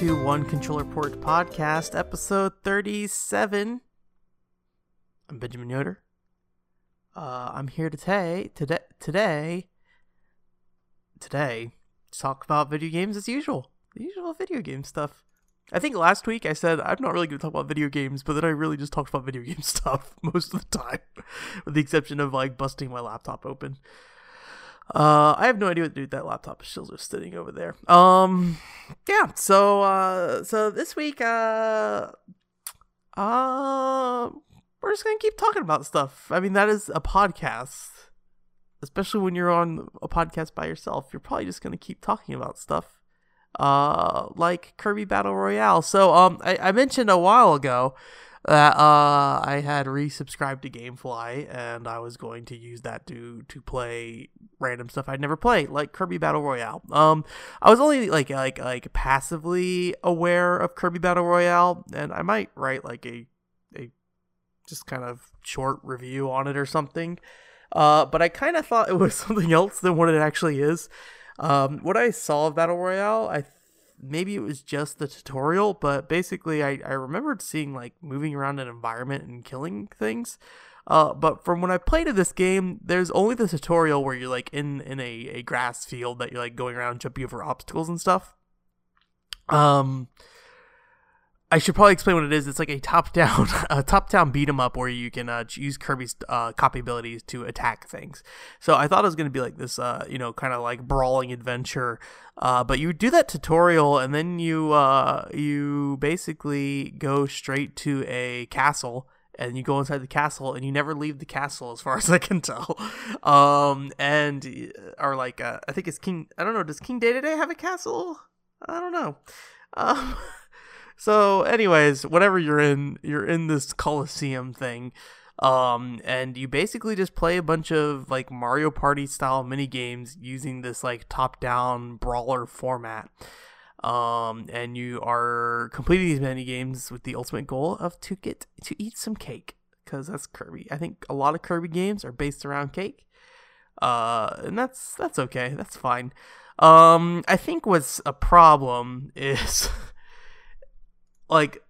to One Controller Port Podcast, episode 37. I'm Benjamin Yoder. Uh, I'm here today, today, today, today, to talk about video games as usual. The usual video game stuff. I think last week I said I'm not really going to talk about video games, but then I really just talked about video game stuff most of the time, with the exception of like busting my laptop open. Uh, I have no idea what with that laptop. It's still just sitting over there. Um, yeah. So, uh, so this week, uh, uh, we're just gonna keep talking about stuff. I mean, that is a podcast, especially when you're on a podcast by yourself. You're probably just gonna keep talking about stuff, uh, like Kirby Battle Royale. So, um, I, I mentioned a while ago that uh, I had resubscribed to GameFly, and I was going to use that to to play random stuff I'd never played, like Kirby Battle Royale. Um, I was only like like like passively aware of Kirby Battle Royale, and I might write like a a just kind of short review on it or something. Uh, but I kind of thought it was something else than what it actually is. Um, what I saw of Battle Royale, I maybe it was just the tutorial, but basically I, I remembered seeing like moving around an environment and killing things. Uh, but from when I played in this game, there's only the tutorial where you're like in, in a, a grass field that you're like going around jumping over obstacles and stuff. Um, I should probably explain what it is. It's like a top-down, a top-down beat 'em up where you can uh, use Kirby's uh, copy abilities to attack things. So I thought it was going to be like this, uh, you know, kind of like brawling adventure. Uh, but you do that tutorial, and then you uh, you basically go straight to a castle, and you go inside the castle, and you never leave the castle, as far as I can tell. Um, and or like uh, I think it's King. I don't know. Does King Dedede have a castle? I don't know. Um. So, anyways, whatever you're in, you're in this Coliseum thing. Um, and you basically just play a bunch of like Mario Party style mini games using this like top down brawler format. Um, and you are completing these mini games with the ultimate goal of to get to eat some cake because that's Kirby. I think a lot of Kirby games are based around cake. Uh, and that's that's okay. That's fine. Um, I think what's a problem is like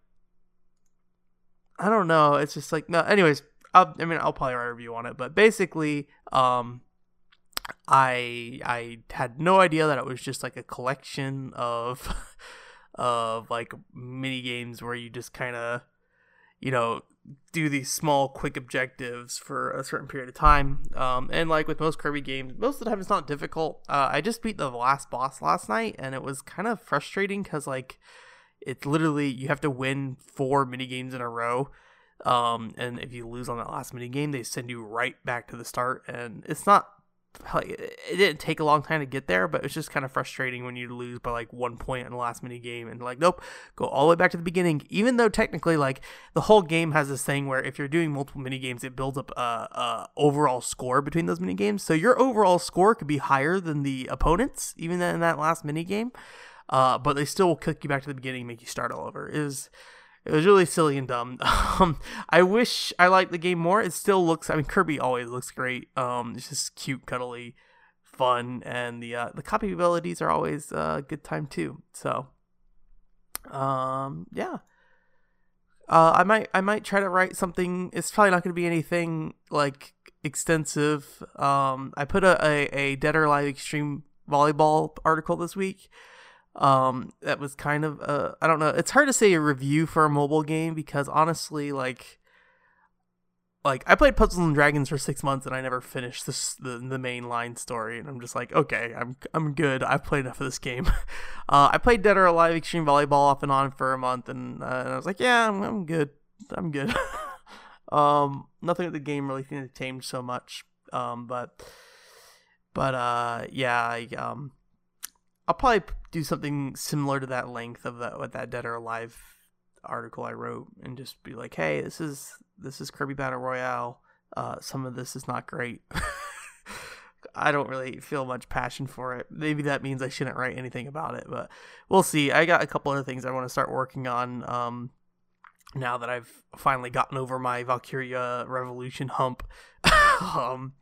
I don't know. It's just like no. Anyways, I'll, I mean, I'll probably write a review on it, but basically, um, I I had no idea that it was just like a collection of of like mini games where you just kind of you know do these small quick objectives for a certain period of time um, and like with most kirby games most of the time it's not difficult uh, i just beat the last boss last night and it was kind of frustrating because like it's literally you have to win four mini games in a row. Um, and if you lose on that last mini game, they send you right back to the start. And it's not like it didn't take a long time to get there, but it's just kind of frustrating when you lose by like one point in the last mini game and like nope, go all the way back to the beginning. Even though technically like the whole game has this thing where if you're doing multiple mini games, it builds up a, a overall score between those mini games. So your overall score could be higher than the opponents, even in that last mini game uh, but they still will kick you back to the beginning, make you start all over. It was it was really silly and dumb. Um, I wish I liked the game more. It still looks. I mean, Kirby always looks great. Um, it's just cute, cuddly, fun, and the uh, the copy abilities are always uh, a good time too. So, um, yeah. Uh, I might I might try to write something. It's probably not going to be anything like extensive. Um, I put a, a, a Dead or Alive Extreme volleyball article this week um that was kind of uh i don't know it's hard to say a review for a mobile game because honestly like like i played puzzles and dragons for six months and i never finished this the, the main line story and i'm just like okay i'm i'm good. I've played enough of this game. Uh i played dead or alive extreme volleyball off and on for a month and, uh, and i was like yeah i'm, I'm good. I'm good. Um nothing with the game really seemed to change so much. Um but but uh yeah I, um I'll probably do something similar to that length of that with that Dead or Alive article I wrote, and just be like, "Hey, this is this is Kirby Battle Royale. Uh, some of this is not great. I don't really feel much passion for it. Maybe that means I shouldn't write anything about it, but we'll see. I got a couple other things I want to start working on. Um, now that I've finally gotten over my Valkyria Revolution hump. um,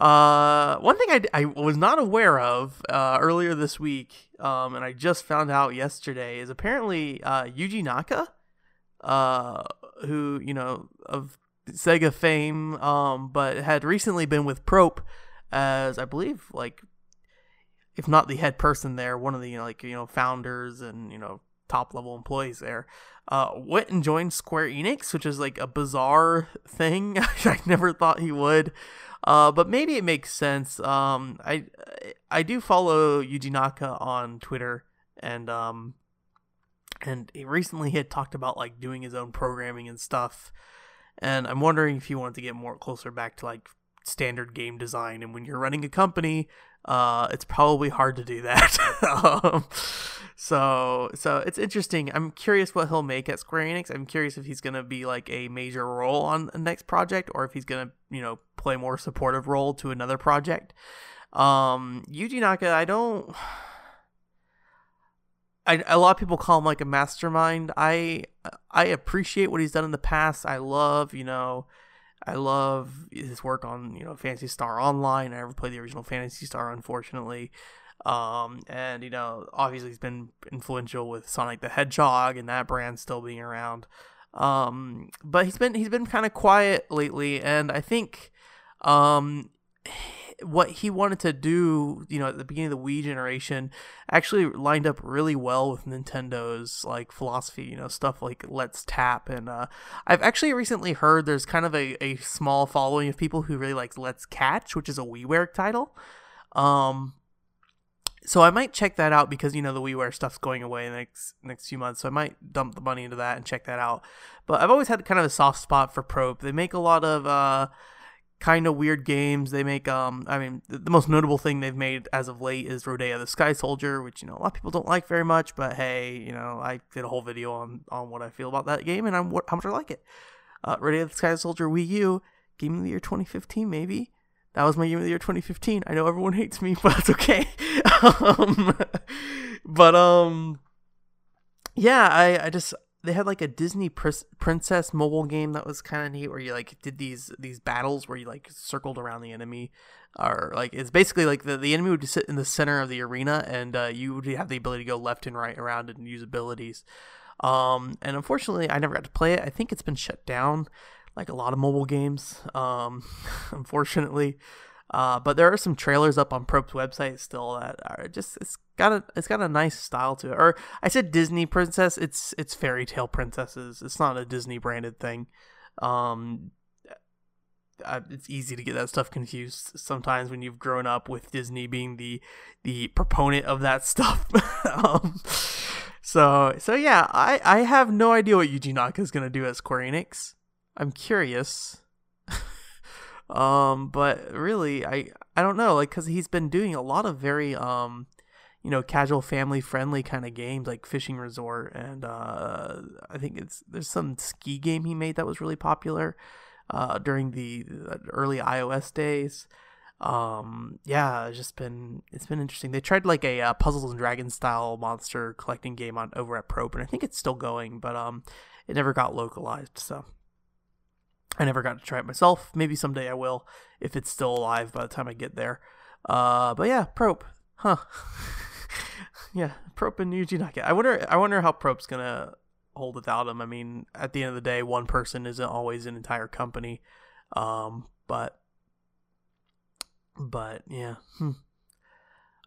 Uh, one thing I, I was not aware of uh, earlier this week, um, and I just found out yesterday, is apparently uh, Yuji Naka, uh, who you know of Sega fame, um, but had recently been with Prope as I believe like, if not the head person there, one of the like you know founders and you know top level employees there. Uh, went and joined Square Enix, which is like a bizarre thing. I never thought he would. Uh, but maybe it makes sense. Um, I I do follow Yuji Naka on Twitter, and um, and he recently had talked about like doing his own programming and stuff. And I'm wondering if he wanted to get more closer back to like standard game design. And when you're running a company, uh, it's probably hard to do that. um, so so it's interesting. I'm curious what he'll make at Square Enix. I'm curious if he's gonna be like a major role on the next project, or if he's gonna you know play more supportive role to another project. Um, Yuji Naka, I don't. I, a lot of people call him like a mastermind. I I appreciate what he's done in the past. I love you know I love his work on you know Phantasy Star Online. I never played the original Phantasy Star, unfortunately. Um, and you know, obviously he's been influential with Sonic the Hedgehog and that brand still being around. Um, but he's been he's been kind of quiet lately, and I think um what he wanted to do, you know, at the beginning of the Wii generation, actually lined up really well with Nintendo's like philosophy. You know, stuff like Let's Tap, and uh, I've actually recently heard there's kind of a, a small following of people who really like Let's Catch, which is a WiiWare title. Um, so I might check that out because you know the WiiWare stuff's going away in the next next few months, so I might dump the money into that and check that out. But I've always had kind of a soft spot for Prope. They make a lot of uh, kind of weird games. They make um I mean the, the, most notable thing they've made as of late is Rodea the Sky Soldier, which you know a lot of people don't like very much, but hey, you know, I did a whole video on on what I feel about that game and I'm how much I like it. Uh Rodea the Sky Soldier Wii U, game of the year 2015 maybe. That was my game of the year 2015. I know everyone hates me, but that's okay. um, but um yeah, I I just they had like a Disney pr- princess mobile game that was kind of neat, where you like did these these battles where you like circled around the enemy, or like it's basically like the, the enemy would sit in the center of the arena, and uh, you would have the ability to go left and right around and use abilities. Um, and unfortunately, I never got to play it. I think it's been shut down, like a lot of mobile games. Um, unfortunately, uh, but there are some trailers up on Prope's website still that are just it's got a it's got a nice style to it. Or I said Disney princess, it's it's fairy tale princesses. It's not a Disney branded thing. Um, it's easy to get that stuff confused sometimes when you've grown up with Disney being the the proponent of that stuff. um, so so yeah, I I have no idea what Yuji Naka is gonna do at Square Enix. I'm curious. Um, but really, I I don't know, like, cause he's been doing a lot of very um, you know, casual family friendly kind of games like Fishing Resort, and uh, I think it's there's some ski game he made that was really popular uh, during the early iOS days. Um, yeah, it's just been it's been interesting. They tried like a uh, Puzzles and Dragons style monster collecting game on over at Prope, and I think it's still going, but um, it never got localized. So I never got to try it myself. Maybe someday I will if it's still alive by the time I get there. Uh, but yeah, Prope, huh? yeah, Prope and Yuji Naka. I wonder. I wonder how Prope's gonna hold without him. I mean, at the end of the day, one person isn't always an entire company. Um, but, but yeah. Hmm.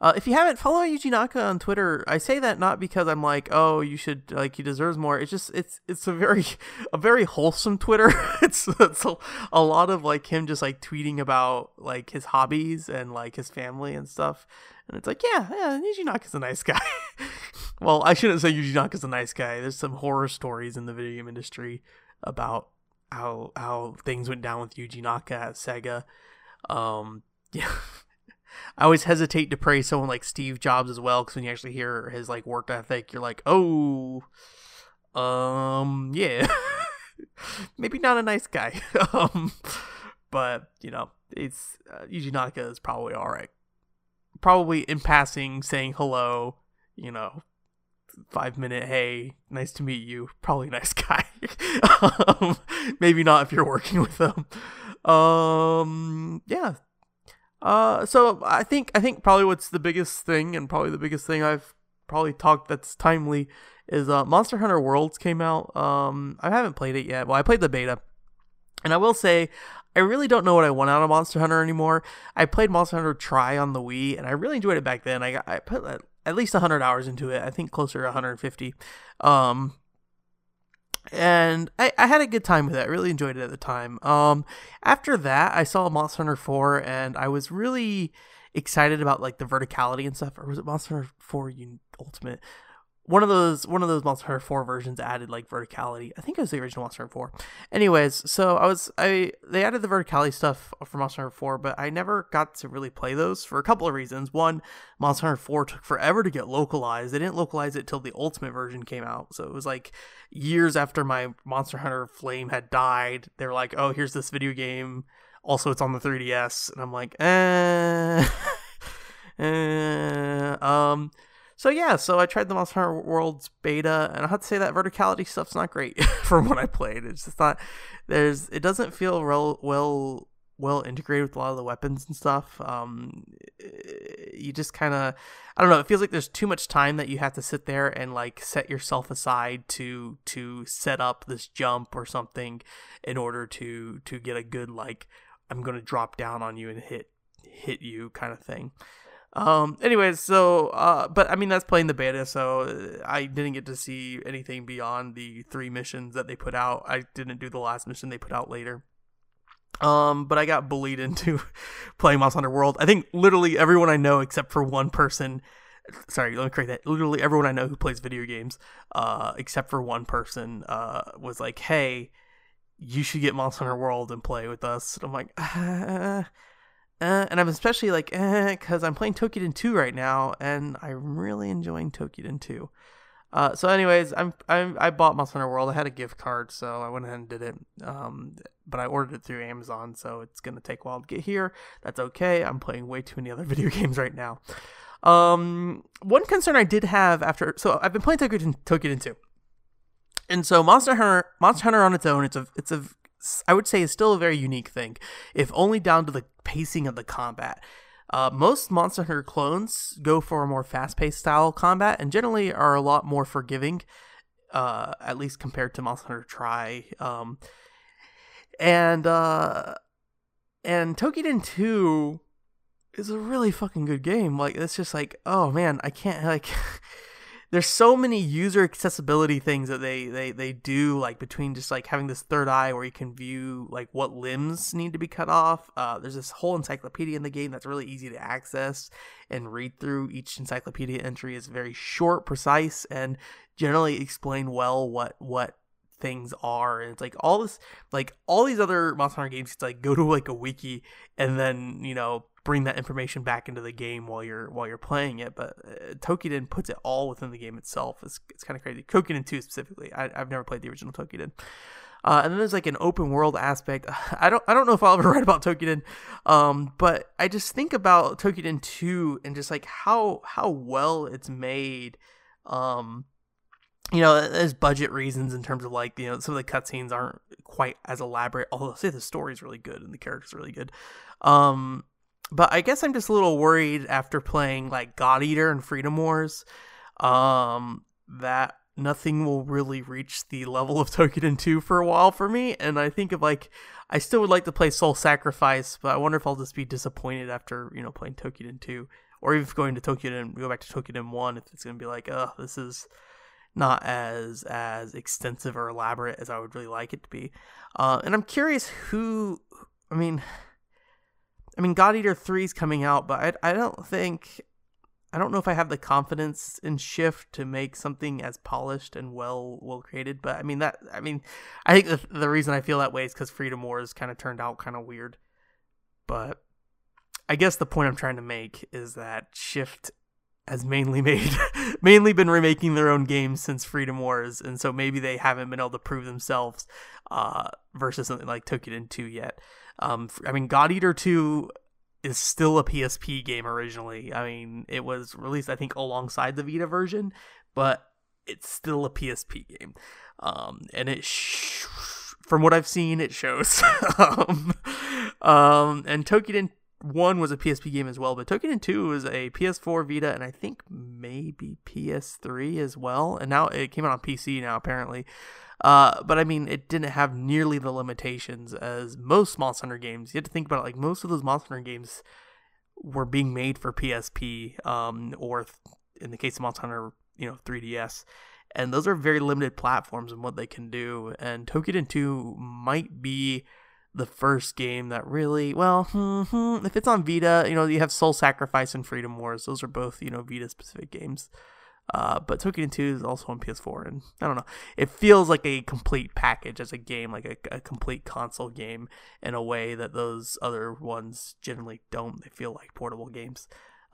Uh, if you haven't, follow Yuji Naka on Twitter. I say that not because I'm like, oh, you should like he deserves more. It's just it's it's a very a very wholesome Twitter. it's it's a, a lot of like him just like tweeting about like his hobbies and like his family and stuff. And it's like, yeah, yeah, Yuji Naka's a nice guy. well, I shouldn't say Yuji Naka's a nice guy. There's some horror stories in the video game industry about how how things went down with Yuji Naka at Sega. Um, yeah. I always hesitate to praise someone like Steve Jobs as well because when you actually hear his like work ethic, you're like, oh, um, yeah, maybe not a nice guy. um, but you know, it's uh, Yuji Naka is probably all right. Probably in passing, saying hello. You know, five minute hey nice to meet you probably nice guy um, maybe not if you're working with them um yeah Uh, so I think I think probably what's the biggest thing, and probably the biggest thing I've probably talked that's timely, is uh, Monster Hunter Worlds came out. Um, I haven't played it yet. Well, I played the beta, and I will say I really don't know what I want out of Monster Hunter anymore. I played Monster Hunter Tri on the Wii, and I really enjoyed it back then. I got, I put at least 100 hours into it. I think closer to 150. Um, and I, I had a good time with it. I really enjoyed it at the time. Um, after that, I saw Monster Hunter 4, and I was really excited about like the verticality and stuff. Or was it Monster Hunter 4 Ultimate? One of those one of those Monster Hunter 4 versions added like verticality. I think it was the original Monster Hunter 4. Anyways, so I was I they added the verticality stuff for Monster Hunter 4, but I never got to really play those for a couple of reasons. One, Monster Hunter 4 took forever to get localized. They didn't localize it till the ultimate version came out. So it was like years after my Monster Hunter Flame had died. They were like, "Oh, here's this video game. Also, it's on the 3DS." And I'm like, "Eh." eh um so yeah, so I tried the Monster Hunter World's beta, and I have to say that verticality stuff's not great from what I played. It's just not there's it doesn't feel well well integrated with a lot of the weapons and stuff. Um, you just kind of I don't know. It feels like there's too much time that you have to sit there and like set yourself aside to to set up this jump or something in order to to get a good like I'm gonna drop down on you and hit hit you kind of thing. Um, anyways, so, uh, but I mean, that's playing the beta, so I didn't get to see anything beyond the three missions that they put out. I didn't do the last mission they put out later. Um, but I got bullied into playing Monster Hunter World. I think literally everyone I know, except for one person, sorry, let me correct that. Literally everyone I know who plays video games, uh, except for one person, uh, was like, hey, you should get Monster Hunter World and play with us. And I'm like, uh, uh, and I'm especially like, because eh, I'm playing Toukiden 2 right now, and I'm really enjoying Toukiden 2. Uh, so, anyways, I'm, I'm I bought Monster Hunter World. I had a gift card, so I went ahead and did it. Um, but I ordered it through Amazon, so it's gonna take a while to get here. That's okay. I'm playing way too many other video games right now. Um, one concern I did have after, so I've been playing Toukiden, Toukiden 2, and so Monster Hunter, Monster Hunter on its own, it's a it's a I would say is still a very unique thing, if only down to the pacing of the combat. Uh, most Monster Hunter clones go for a more fast-paced style combat and generally are a lot more forgiving, uh, at least compared to Monster Hunter Tri. Um, and uh, and Toukiden 2 is a really fucking good game. Like it's just like, oh man, I can't like there's so many user accessibility things that they they they do like between just like having this third eye where you can view like what limbs need to be cut off. Uh, there's this whole encyclopedia in the game that's really easy to access and read through. Each encyclopedia entry is very short precise and generally explain well what what things are. And it's like all this like all these other monster hunter games it's like go to like a wiki and then you know bring that information back into the game while you're while you're playing it. But uh, Toukiden puts it all within the game itself. It's, it's kind of crazy. Toukiden 2 specifically. I, have never played the original Toukiden. Uh, and then there's like an open world aspect. I don't I don't know if I'll ever write about Toukiden, um, but I just think about Toukiden 2 and just like how how well it's made. Um, you know, there's budget reasons in terms of like you know some of the cutscenes aren't quite as elaborate. Although I'll say the story's really good and the characters really good. Um, but I guess I'm just a little worried after playing like God Eater and Freedom Wars um, that nothing will really reach the level of Toukiden 2 for a while for me. And I think of like, I still would like to play Soul Sacrifice, but I wonder if I'll just be disappointed after, you know, playing Toukiden 2. Or even going to Toukiden, go back to Toukiden 1, if it's going to be like, oh, this is not as as extensive or elaborate as I would really like it to be. Uh, and I'm curious who, I mean, I mean, God Eater 3 is coming out, but I, I don't think. I don't know if I have the confidence in Shift to make something as polished and well well created, but I mean that I mean I think the, the reason I feel that way is because Freedom Wars kind of turned out kind of weird. But I guess the point I'm trying to make is that Shift has mainly made mainly been remaking their own games since Freedom Wars, and so maybe they haven't been able to prove themselves uh, versus something like Toukiden 2 yet. Um, I mean, God Eater 2 is still a PSP game originally. I mean, it was released, I think, alongside the Vita version, but it's still a PSP game. Um, and it, sh- from what I've seen, it shows. um, um, and Toukiden 1 was a PSP game as well, but Toukiden 2 was a PS4, Vita, and I think maybe PS3 as well. And now it came out on PC now, apparently. Uh, but I mean, it didn't have nearly the limitations as most Monster Hunter games. You have to think about it, like most of those Monster Hunter games were being made for PSP, um, or in the case of Monster Hunter, you know, 3DS. And those are very limited platforms and what they can do. And Toukiden 2 might be the first game that really, well, if it's on Vita, you know, you have Soul Sacrifice and Freedom Wars. Those are both, you know, Vita specific games. Uh, but Toukiden 2 is also on PS4, and I don't know. It feels like a complete package as a game, like a, a complete console game, in a way that those other ones generally don't. They feel like portable games.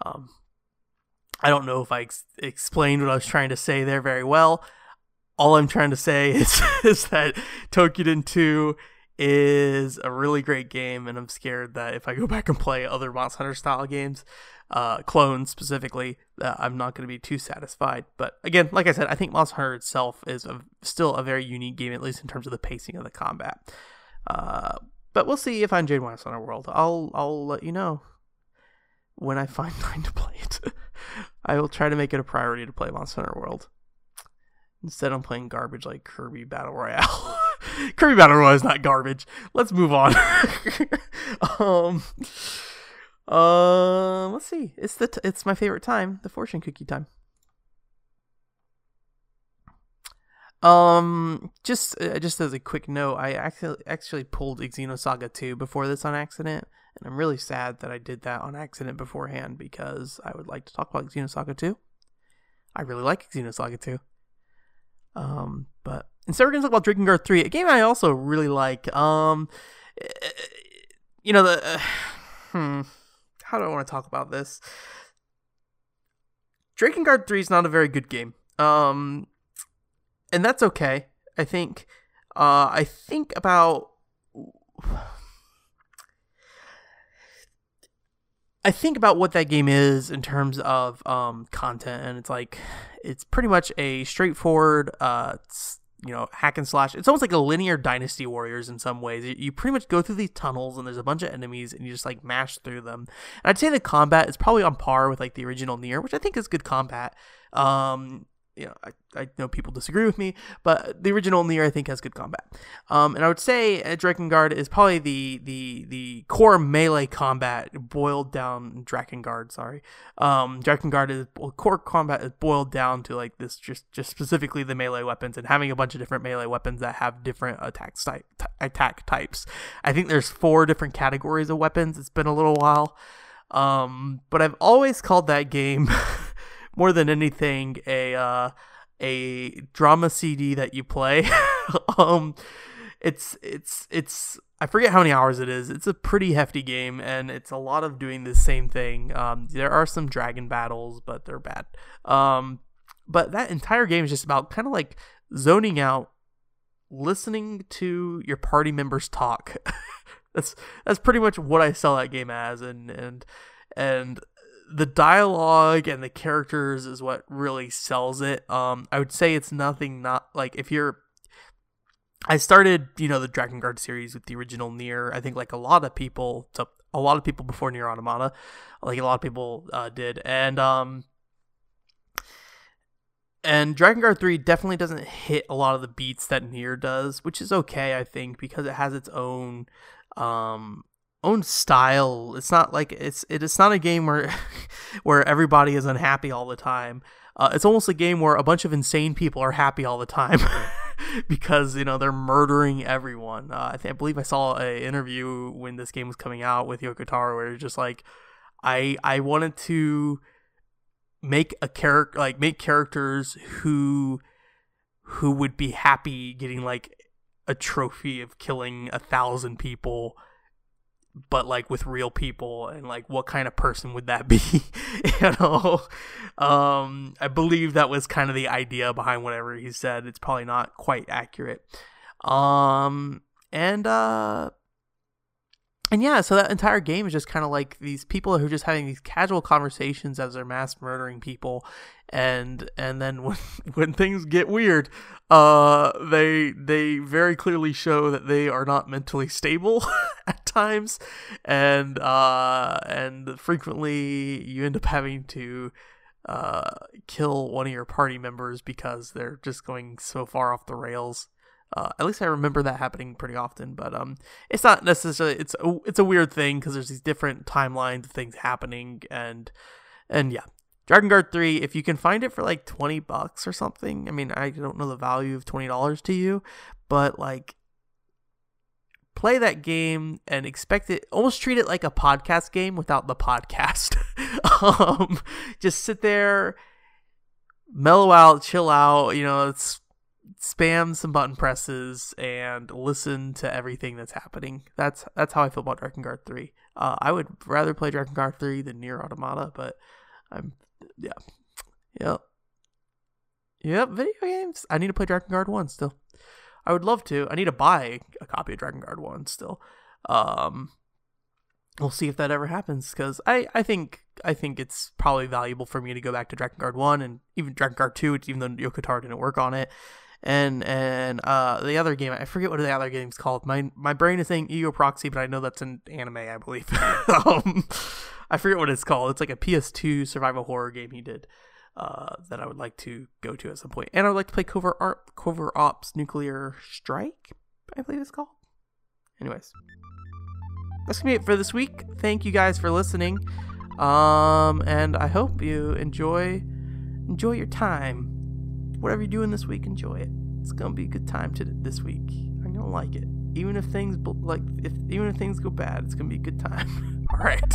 Um, I don't know if I ex- explained what I was trying to say there very well. All I'm trying to say is, is that Toukiden 2 is a really great game, and I'm scared that if I go back and play other Monster Hunter style games, uh, clones specifically, uh, I'm not going to be too satisfied. But again, like I said, I think Monster Hunter itself is a, still a very unique game, at least in terms of the pacing of the combat. Uh, but we'll see if I enjoy Monster Hunter World. I'll I'll let you know when I find time to play it. I will try to make it a priority to play Monster Hunter World. Instead, I'm playing garbage like Kirby Battle Royale. Kirby Battle Royale is not garbage. Let's move on. um, uh, let's see. It's the t- it's my favorite time, the fortune cookie time. Um, just uh, just as a quick note, I actually actually pulled Xenosaga 2 before this on accident, and I'm really sad that I did that on accident beforehand because I would like to talk about Xenosaga 2. I really like Xenosaga 2. Um, but instead we're gonna talk about Drakengard 3, a game I also really like. Um, eh, you know the, uh, hmm, how do I want to talk about this? Drakengard 3 is not a very good game. Um, and that's okay. I think, uh, I think about. I think about what that game is in terms of um, content, and it's like it's pretty much a straightforward, uh, you know, hack and slash. It's almost like a linear Dynasty Warriors in some ways. You pretty much go through these tunnels, and there's a bunch of enemies, and you just like mash through them. And I'd say the combat is probably on par with like the original Nier, which I think is good combat. Um, you know, I, I know people disagree with me, but the original Nier I think has good combat. Um, and I would say Drakengard is probably the the the core melee combat boiled down. Drakengard, sorry. Um, Drakengard is core combat is boiled down to like this, just just specifically the melee weapons and having a bunch of different melee weapons that have different attack type t- attack types. I think there's four different categories of weapons. It's been a little while. Um, but I've always called that game more than anything a uh, a drama CD that you play. um, it's it's it's I forget how many hours it is. It's a pretty hefty game, and it's a lot of doing the same thing. Um, there are some dragon battles, but they're bad. Um, but that entire game is just about kind of like zoning out, listening to your party members talk. that's that's pretty much what I sell that game as, and and and the dialogue and the characters is what really sells it. Um, I would say it's nothing not like if you're. I started, you know, the Drakengard series with the original Nier. I think like a lot of people, to a lot of people before Nier Automata, like a lot of people uh, did, and um, and Drakengard 3 definitely doesn't hit a lot of the beats that Nier does, which is okay, I think, because it has its own um own style. It's not like it's it, it is not a game where where everybody is unhappy all the time. Uh, it's almost a game where a bunch of insane people are happy all the time because you know they're murdering everyone. Uh, I think I believe I saw an interview when this game was coming out with Yoko Taro where it's just like I I wanted to make a character like make characters who who would be happy getting like a trophy of killing a thousand people but like with real people and like what kind of person would that be you know? Um i believe that was kind of the idea behind whatever he said. It's probably not quite accurate. Um and uh and yeah, so that entire game is just kind of like these people who are just having these casual conversations as they're mass murdering people, and and then when when things get weird, uh, they they very clearly show that they are not mentally stable at times, and uh, and frequently you end up having to uh, kill one of your party members because they're just going so far off the rails. Uh, at least I remember that happening pretty often, but um, it's not necessarily it's a, it's a weird thing because there's these different timelines of things happening, and and yeah, Drakengard three. If you can find it for like twenty bucks or something, I mean, I don't know the value of twenty dollars to you, but like play that game and expect it almost treat it like a podcast game without the podcast. Um, just sit there mellow out chill out you know it's spam some button presses and listen to everything that's happening. That's that's how i feel about Drakengard 3 uh, i would rather play Drakengard 3 than Nier Automata but i'm yeah. Yep. Yep video games. I need to play Drakengard 1 still I would love to. I need to buy a copy of Drakengard 1 still. Um, we'll see if that ever happens because I, I think I think it's probably valuable for me to go back to Drakengard 1 and even Drakengard 2, even though Yoko Taro didn't work on it. And and uh, the other game, I forget what the other game's called. My my brain is saying Ergo Proxy, but I know that's an anime, I believe. um, I forget what it's called. It's like a PS2 survival horror game he did uh, that I would like to go to at some point. And I would like to play Covert, Art, Covert Ops Nuclear Strike, I believe it's called. Anyways, that's gonna be it for this week. Thank you guys for listening, um, and I hope you enjoy enjoy your time. Whatever you're doing this week, enjoy it. It's gonna be a good time to this week. I'm gonna like it, even if things like if even if things go bad, it's gonna be a good time. All right,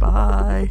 bye.